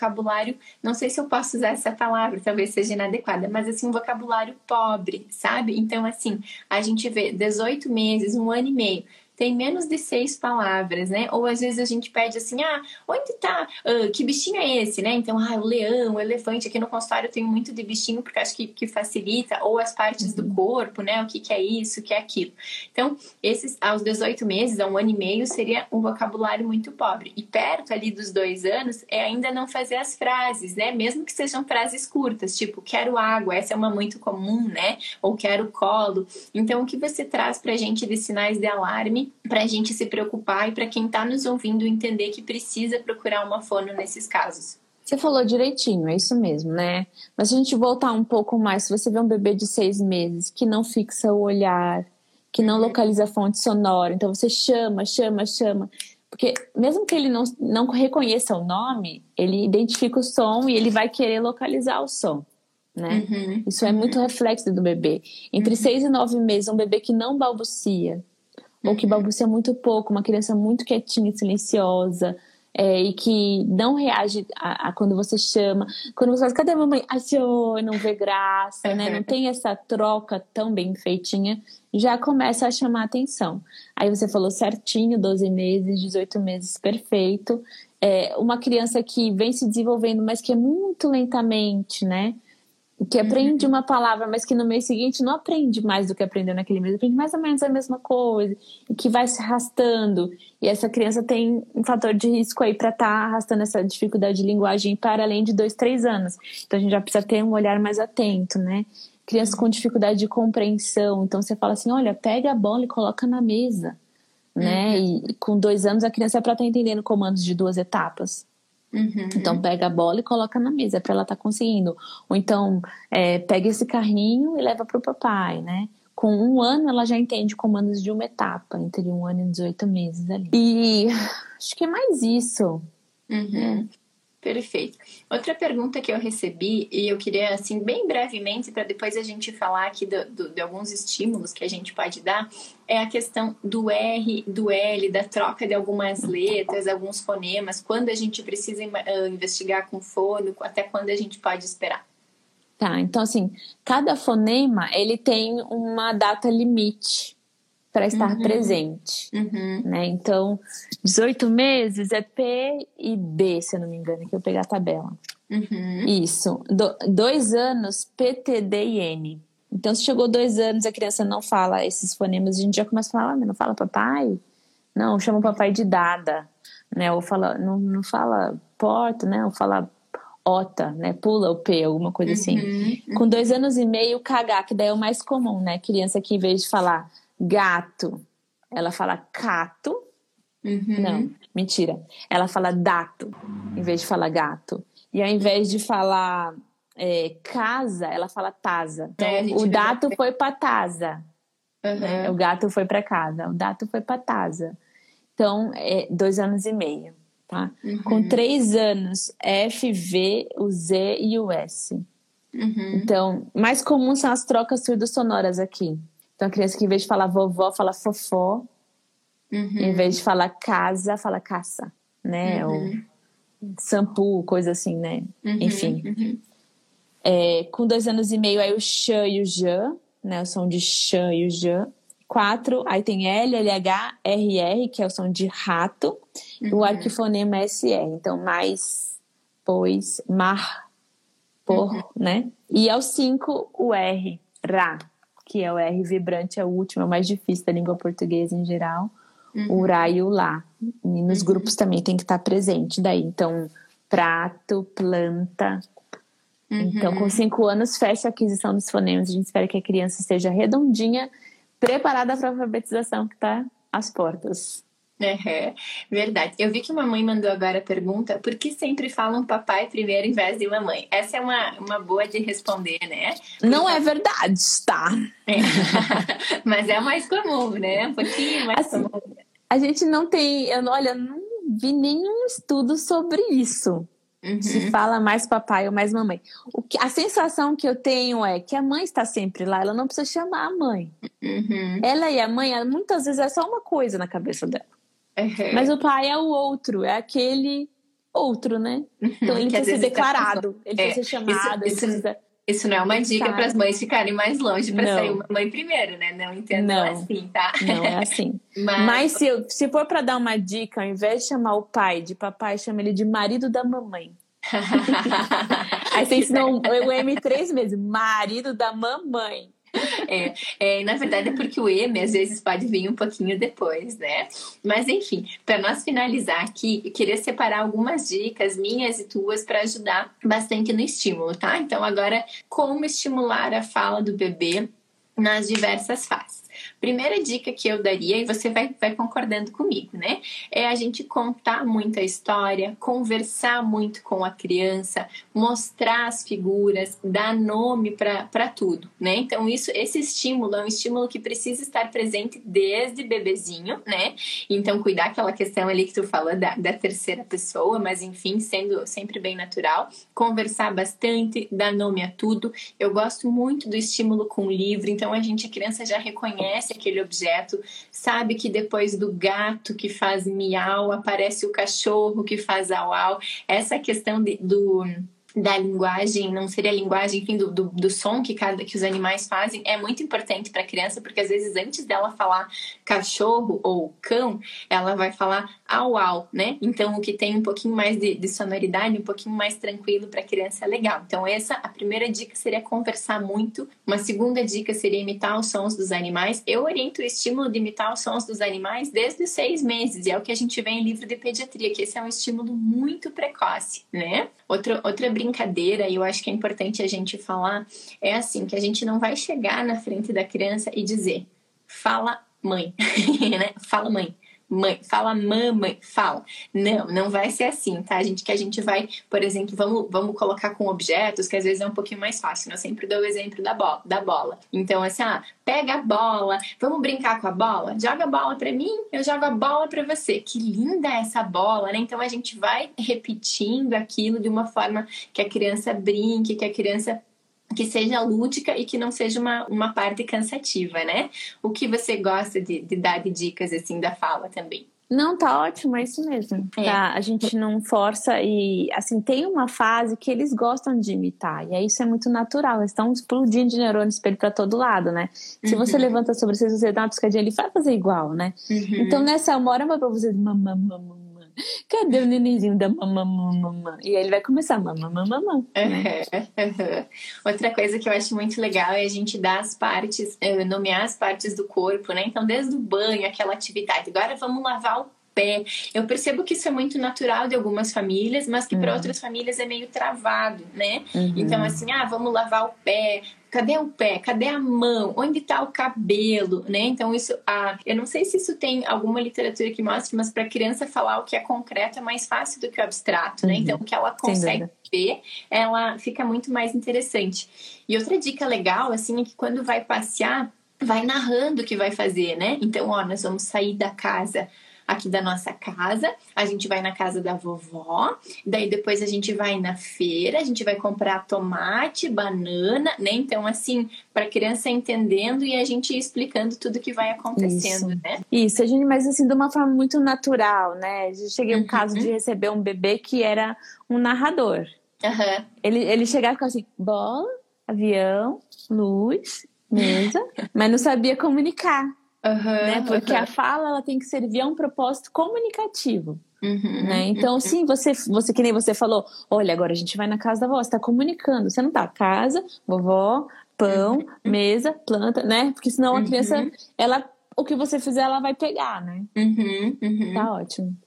não sei se eu posso usar essa palavra, talvez seja inadequada, mas assim, um vocabulário pobre, sabe? Então, assim, a gente vê 18 meses, um ano e meio tem menos de seis palavras, né? Ou às vezes a gente pede assim, ah, onde tá? Uh, que bichinho é esse, né? Então, ah, o leão, o elefante. Aqui no consultório eu tenho muito de bichinho porque acho que, que facilita. Ou as partes uhum. do corpo, né? O que, que é isso, o que é aquilo. Então, esses aos 18 meses, a um ano e meio, seria um vocabulário muito pobre. E perto ali dos dois anos é ainda não fazer as frases, né? Mesmo que sejam frases curtas, tipo, quero água, essa é uma muito comum, né? Ou quero colo. Então, o que você traz pra gente de sinais de alarme para a gente se preocupar e para quem está nos ouvindo entender que precisa procurar uma fono nesses casos. Você falou direitinho, é isso mesmo, né? Mas se a gente voltar um pouco mais, se você vê um bebê de seis meses que não fixa o olhar, que não uhum. localiza a fonte sonora, então você chama, chama, chama. Porque mesmo que ele não, não reconheça o nome, ele identifica o som e ele vai querer localizar o som. Né? Uhum. Isso é muito reflexo do bebê. Entre uhum. seis e nove meses, um bebê que não balbucia, ou que balbucia muito pouco, uma criança muito quietinha, silenciosa, é, e que não reage a, a, quando você chama. Quando você fala, cadê a mamãe? Achou, não vê graça, né? Não tem essa troca tão bem feitinha, já começa a chamar atenção. Aí você falou certinho, 12 meses, 18 meses, perfeito. É, uma criança que vem se desenvolvendo, mas que é muito lentamente, né? Que aprende uhum. uma palavra, mas que no mês seguinte não aprende mais do que aprendeu naquele mês, aprende mais ou menos a mesma coisa, e que vai se arrastando. E essa criança tem um fator de risco aí para estar tá arrastando essa dificuldade de linguagem para além de dois, três anos. Então a gente já precisa ter um olhar mais atento, né? Crianças com dificuldade de compreensão, então você fala assim: olha, pega a bola e coloca na mesa, né? Uhum. E, e com dois anos a criança é para estar tá entendendo comandos de duas etapas. Uhum. Então pega a bola e coloca na mesa para ela estar tá conseguindo. Ou então é, pega esse carrinho e leva para o papai, né? Com um ano ela já entende comandos de uma etapa, entre um ano e 18 meses ali. E acho que é mais isso. Uhum. Perfeito. Outra pergunta que eu recebi, e eu queria, assim, bem brevemente, para depois a gente falar aqui do, do, de alguns estímulos que a gente pode dar, é a questão do R, do L, da troca de algumas letras, alguns fonemas, quando a gente precisa uh, investigar com fono, até quando a gente pode esperar. Tá, então assim, cada fonema ele tem uma data limite para estar uhum. presente. Uhum. Né? Então, 18 meses é P e B, se eu não me engano, que eu pegar a tabela. Uhum. Isso. Do, dois anos, P, T, D e N. Então, se chegou dois anos a criança não fala esses fonemas, a gente já começa a falar, ah, não fala papai? Não, chama o papai de dada, né? Ou fala, não, não fala porta, né? Ou fala ota, né? Pula o P, alguma coisa assim. Uhum. Com dois anos e meio, cagar, que daí é o mais comum, né? Criança que em vez de falar gato, ela fala cato. Uhum. Não, mentira. Ela fala dato, em vez de falar gato. E ao invés de falar é, casa, ela fala tasa. Então, é, o dato foi para tasa. Uhum. Né? O gato foi para casa. O dato foi para tasa. Então, é dois anos e meio. Tá? Uhum. Com três anos, F, V, o Z e o S. Uhum. Então, mais comum são as trocas surdo-sonoras aqui. Então, a criança que em vez de falar vovó, fala fofó. Uhum. Em vez de falar casa, fala caça, né? Uhum. Ou shampoo, coisa assim, né? Uhum. Enfim. Uhum. É, com dois anos e meio, aí o sh e o j, né? O som de sh e o j. Quatro, aí tem L, LH, RR, que é o som de rato. E o uhum. arquifonema é SR. Então, mais, pois, mar, por, uhum. né? E aos cinco, o R, ra que é o R vibrante, é o último, é o mais difícil da língua portuguesa em geral. Uhum. O Ra e o Lá. E nos uhum. grupos também tem que estar presente daí. Então, prato, planta. Uhum. Então, com cinco anos, fecha a aquisição dos fonemas. A gente espera que a criança esteja redondinha, preparada para a alfabetização que está às portas. Uhum, verdade. Eu vi que uma mãe mandou agora a pergunta: por que sempre falam papai primeiro em vez de mamãe? Essa é uma, uma boa de responder, né? Porque... Não é verdade, tá? É. (laughs) Mas é mais comum, né? Um pouquinho mais assim, comum. A gente não tem, eu, olha, não vi nenhum estudo sobre isso. Uhum. Se fala mais papai ou mais mamãe. O que, a sensação que eu tenho é que a mãe está sempre lá, ela não precisa chamar a mãe. Uhum. Ela e a mãe, muitas vezes é só uma coisa na cabeça dela. Uhum. Mas o pai é o outro, é aquele outro, né? Uhum. Então ele precisa ser tá declarado, tá... ele precisa é, ser chamado, isso, isso, precisa... isso não é uma dica para as mães ficarem mais longe para sair uma mãe primeiro, né? Não entendo não. assim, tá? Não é assim. (laughs) Mas, Mas se, eu, se for para dar uma dica, ao invés de chamar o pai de papai, chama ele de marido da mamãe. (laughs) Aí você ensinou o M três meses, marido da mamãe. (laughs) É, é, na verdade é porque o M às vezes pode vir um pouquinho depois, né? Mas enfim, para nós finalizar aqui, eu queria separar algumas dicas minhas e tuas para ajudar bastante no estímulo, tá? Então agora como estimular a fala do bebê nas diversas fases. Primeira dica que eu daria, e você vai, vai concordando comigo, né? É a gente contar muita história, conversar muito com a criança, mostrar as figuras, dar nome para tudo, né? Então, isso, esse estímulo é um estímulo que precisa estar presente desde bebezinho, né? Então, cuidar aquela questão ali que tu falou da, da terceira pessoa, mas enfim, sendo sempre bem natural. Conversar bastante, dar nome a tudo. Eu gosto muito do estímulo com livro, então a gente, a criança já reconhece conhece aquele objeto, sabe que depois do gato que faz miau aparece o cachorro que faz au au. Essa questão de, do da linguagem, não seria a linguagem, enfim, do, do, do, som que, cada, que os animais fazem, é muito importante para a criança, porque às vezes antes dela falar cachorro ou cão, ela vai falar au au, né? Então o que tem um pouquinho mais de, de sonoridade, um pouquinho mais tranquilo para a criança é legal. Então, essa, a primeira dica seria conversar muito. Uma segunda dica seria imitar os sons dos animais. Eu oriento o estímulo de imitar os sons dos animais desde os seis meses, e é o que a gente vê em livro de pediatria, que esse é um estímulo muito precoce, né? Outra, outra brincadeira, e eu acho que é importante a gente falar, é assim, que a gente não vai chegar na frente da criança e dizer, fala mãe, (laughs) né? Fala mãe mãe, fala mamãe, fala. Não, não vai ser assim, tá? A gente que a gente vai, por exemplo, vamos, vamos colocar com objetos que às vezes é um pouquinho mais fácil. Né? Eu sempre dou o exemplo da bola, da bola. Então, assim, ah, pega a bola, vamos brincar com a bola? Joga a bola para mim, eu jogo a bola para você. Que linda essa bola, né? Então a gente vai repetindo aquilo de uma forma que a criança brinque, que a criança que seja lúdica e que não seja uma, uma parte cansativa, né? O que você gosta de, de dar de dicas assim da fala também? Não, tá ótimo, é isso mesmo. É. Tá? A gente não força e, assim, tem uma fase que eles gostam de imitar, e aí isso é muito natural, eles estão explodindo de neurônio espelho para todo lado, né? Se uhum. você levanta sobre você, você dá uma piscadinha, ele vai fazer igual, né? Uhum. Então, nessa hora, vai pra você, mamãe, mamãe, (laughs) cadê o nenenzinho da mamãe? E aí ele vai começar mamãe. Né? (laughs) Outra coisa que eu acho muito legal é a gente dar as partes, eh, nomear as partes do corpo, né? Então, desde o banho, aquela atividade. Agora vamos lavar o pé. Eu percebo que isso é muito natural de algumas famílias, mas que para uhum. outras famílias é meio travado, né? Uhum. Então, assim, ah, vamos lavar o pé, cadê o pé? Cadê a mão? Onde está o cabelo? Né? Então, isso, ah, eu não sei se isso tem alguma literatura que mostre, mas para a criança falar o que é concreto é mais fácil do que o abstrato, né? Uhum. Então, o que ela consegue ver, ela fica muito mais interessante. E outra dica legal, assim, é que quando vai passear, vai narrando o que vai fazer, né? Então, ó, nós vamos sair da casa aqui da nossa casa, a gente vai na casa da vovó, daí depois a gente vai na feira, a gente vai comprar tomate, banana, né? Então, assim, para a criança entendendo e a gente explicando tudo que vai acontecendo, Isso. né? Isso, a gente, mas assim, de uma forma muito natural, né? Eu cheguei um uhum. caso de receber um bebê que era um narrador. Uhum. Ele, ele chegava e ficava assim, bola, avião, luz, mesa, mas não sabia comunicar. Uhum, né? Porque uhum. a fala ela tem que servir a um propósito comunicativo. Uhum, né? Então, uhum. sim, você, você, que nem você falou, olha, agora a gente vai na casa da vovó, você tá comunicando, você não tá casa, vovó, pão, uhum. mesa, planta, né? Porque senão a criança, ela, o que você fizer, ela vai pegar, né? Uhum, tá ótimo.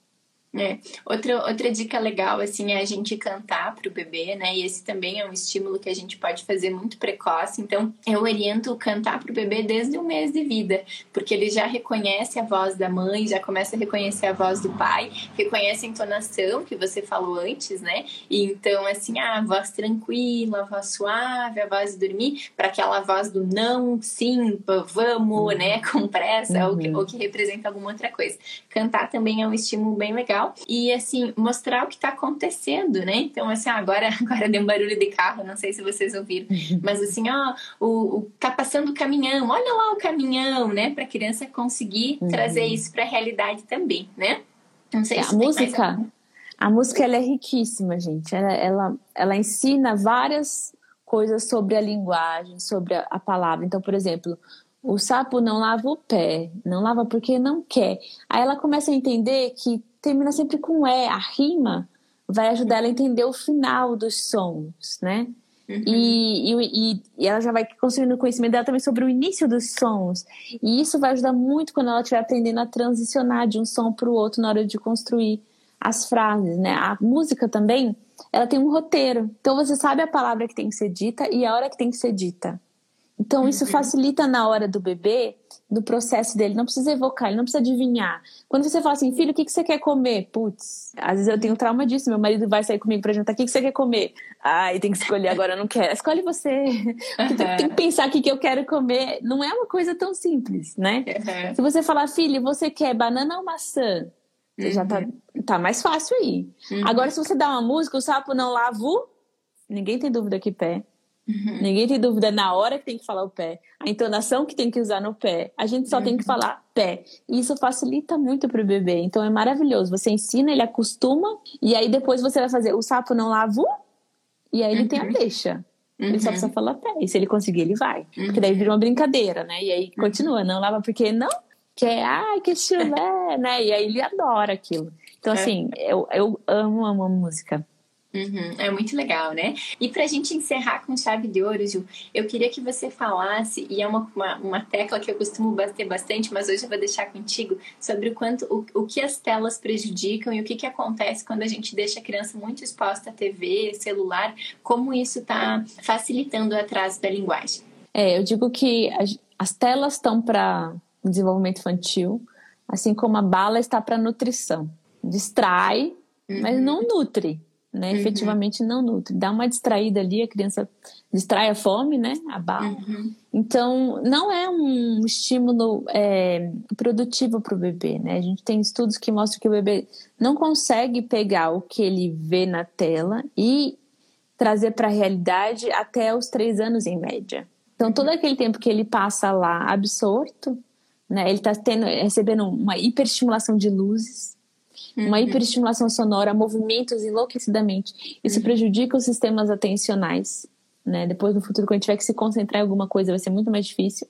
É. Outra, outra dica legal, assim, é a gente cantar para o bebê, né? E esse também é um estímulo que a gente pode fazer muito precoce. Então, eu oriento cantar para o bebê desde um mês de vida, porque ele já reconhece a voz da mãe, já começa a reconhecer a voz do pai, reconhece a entonação que você falou antes, né? E então, assim, a voz tranquila, a voz suave, a voz de dormir, para aquela voz do não, sim, vamos, uhum. né? (laughs) Com pressa, uhum. ou, que, ou que representa alguma outra coisa. Cantar também é um estímulo bem legal legal. E assim, mostrar o que está acontecendo, né? Então, assim, agora, (laughs) agora deu um barulho de carro, não sei se vocês ouviram. (laughs) Mas assim, ó, o, o tá passando o caminhão, olha lá o caminhão, né? Para a criança conseguir uhum. trazer isso para a realidade também, né? Não sei é, se a música. A música ela é riquíssima, gente. Ela, ela, ela ensina várias coisas sobre a linguagem, sobre a, a palavra. Então, por exemplo, o sapo não lava o pé, não lava porque não quer. Aí ela começa a entender que termina sempre com E, a rima vai ajudar ela a entender o final dos sons, né? Uhum. E, e, e, ela já vai construindo conhecimento dela também sobre o início dos sons. E isso vai ajudar muito quando ela estiver aprendendo a transicionar de um som para o outro na hora de construir as frases, né? A música também, ela tem um roteiro. Então você sabe a palavra que tem que ser dita e a hora que tem que ser dita. Então isso uhum. facilita na hora do bebê do processo dele, não precisa evocar, ele não precisa adivinhar. Quando você fala assim, filho, o que, que você quer comer? Putz, às vezes eu tenho trauma disso, meu marido vai sair comigo pra jantar, o que, que você quer comer? Ai, tem que escolher agora, eu não quero. Escolhe você. (laughs) Uhum. Tem, que pensar o que, que eu quero comer. Não é uma coisa tão simples, né? Uhum. Se você falar, filho, você quer banana ou maçã? Você uhum. já tá, uhum. tá mais fácil aí. Uhum. Agora, se você dá uma música, o sapo não lava o... Ninguém tem dúvida que pé. Uhum. Ninguém tem dúvida na hora que tem que falar o pé, a entonação que tem que usar no pé. A gente só uhum. tem que uhum. falar pé. E isso facilita muito para o bebê. Então é maravilhoso. Você ensina, ele acostuma, e aí depois você vai fazer o sapo não lava, e aí ele uhum. tem a uhum. deixa. Ele só precisa falar pé. E se ele conseguir, ele vai. Porque daí vira uma brincadeira, né? E aí continua, não lava porque não quer, ai, que chulé, né? E aí ele adora aquilo. Então, é. assim, eu, eu amo, amo a música. Uhum, é muito legal, né? E para a gente encerrar com chave de ouro, Ju, eu queria que você falasse, e é uma, uma, uma, tecla que eu costumo bater bastante, mas hoje eu vou deixar contigo, sobre o quanto o, o que as telas prejudicam e o que, que acontece quando a gente deixa a criança muito exposta à TV, celular, como isso está facilitando o atraso da linguagem. É, eu digo que as telas estão para desenvolvimento infantil, assim como a bala está para nutrição. Distrai, uhum. mas não nutre né? Uhum. Efetivamente não nutre. Dá uma distraída ali, a criança distrai a fome, né? A bala. Uhum. Então, não é um estímulo é, produtivo para o bebê, né? A gente tem estudos que mostram que o bebê não consegue pegar o que ele vê na tela e trazer para a realidade até os três anos em média. Então, todo aquele tempo que ele passa lá absorto, né? Ele está recebendo uma hiperestimulação de luzes, uhum. uma hiperestimulação sonora, movimentos enlouquecidamente. Isso uhum. prejudica os sistemas atencionais. Né? Depois, no futuro, quando a gente tiver que se concentrar em alguma coisa, vai ser muito mais difícil,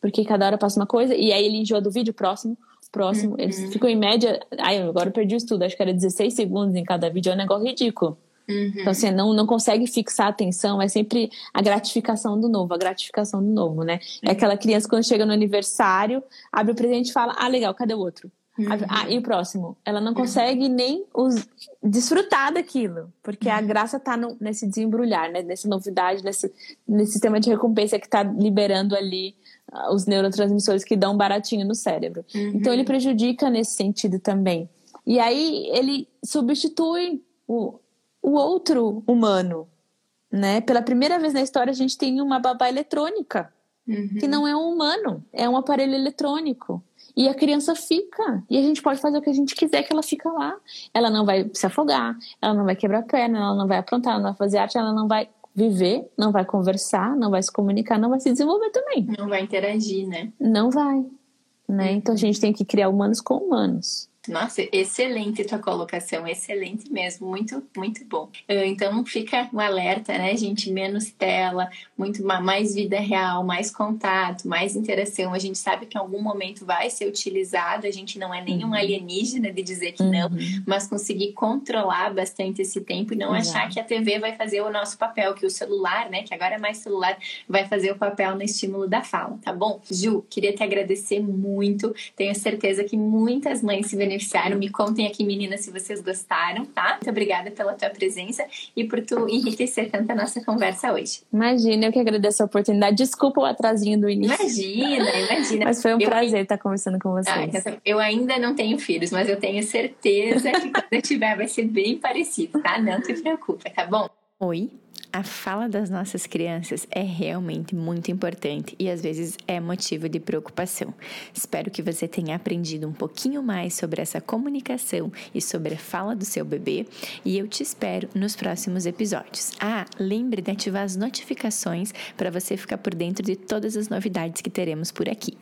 porque cada hora passa uma coisa, e aí ele enjoa do vídeo próximo, próximo. Uhum. Eles ficam em média. Ai, agora eu perdi o estudo, acho que era 16 segundos em cada vídeo, é um negócio ridículo. Uhum. Então, assim, não, não consegue fixar a atenção, é sempre a gratificação do novo, a gratificação do novo, né? É aquela criança quando chega no aniversário, abre o presente e fala: Ah, legal, cadê o outro? Uhum. Ah, e o próximo? Ela não consegue nem os, desfrutar daquilo, porque uhum. a graça está nesse desembrulhar, né? nessa novidade, nesse, nesse sistema de recompensa que está liberando ali uh, os neurotransmissores que dão baratinho no cérebro. Uhum. Então ele prejudica nesse sentido também. E aí ele substitui o, o outro humano. Né? Pela primeira vez na história, a gente tem uma babá eletrônica, que uhum. não é um humano, é um aparelho eletrônico. E a criança fica. E a gente pode fazer o que a gente quiser que ela fica lá. Ela não vai se afogar, ela não vai quebrar a perna, ela não vai aprontar, ela não vai fazer arte, ela não vai viver, não vai conversar, não vai se comunicar, não vai se desenvolver também. Não vai interagir, né? Não vai. Né? Então a gente tem que criar humanos com humanos. Nossa, excelente tua colocação, excelente mesmo, muito, muito bom. Ah, então fica um alerta, né, gente? Menos tela, muito mais vida real, mais contato, mais interação. A gente sabe que em algum momento vai ser utilizado, a gente não é nenhum uhum. alienígena de dizer que uhum. não, mas conseguir controlar bastante esse tempo e não Exato. achar que a TV vai fazer o nosso papel, que o celular, né, que agora é mais celular, vai fazer o papel no estímulo da fala, tá bom? Ju, queria te agradecer muito. Tenho certeza que muitas mães se beneficiam beneficiaram. Me contem aqui, meninas, se vocês gostaram, tá? Muito obrigada pela tua presença e por tu enriquecer tanto a nossa conversa hoje. Imagina, eu que agradeço a oportunidade. Desculpa o atrasinho do início. Imagina, imagina. mas foi um eu prazer estar conversando com vocês. Ah, eu ainda não tenho filhos, mas eu tenho certeza que quando eu tiver vai ser bem parecido, tá? Não te preocupa, tá bom? Oi, a fala das nossas crianças é realmente muito importante e às vezes é motivo de preocupação. Espero que você tenha aprendido um pouquinho mais sobre essa comunicação e sobre a fala do seu bebê e eu te espero nos próximos episódios. Ah, lembre de ativar as notificações para você ficar por dentro de todas as novidades que teremos por aqui.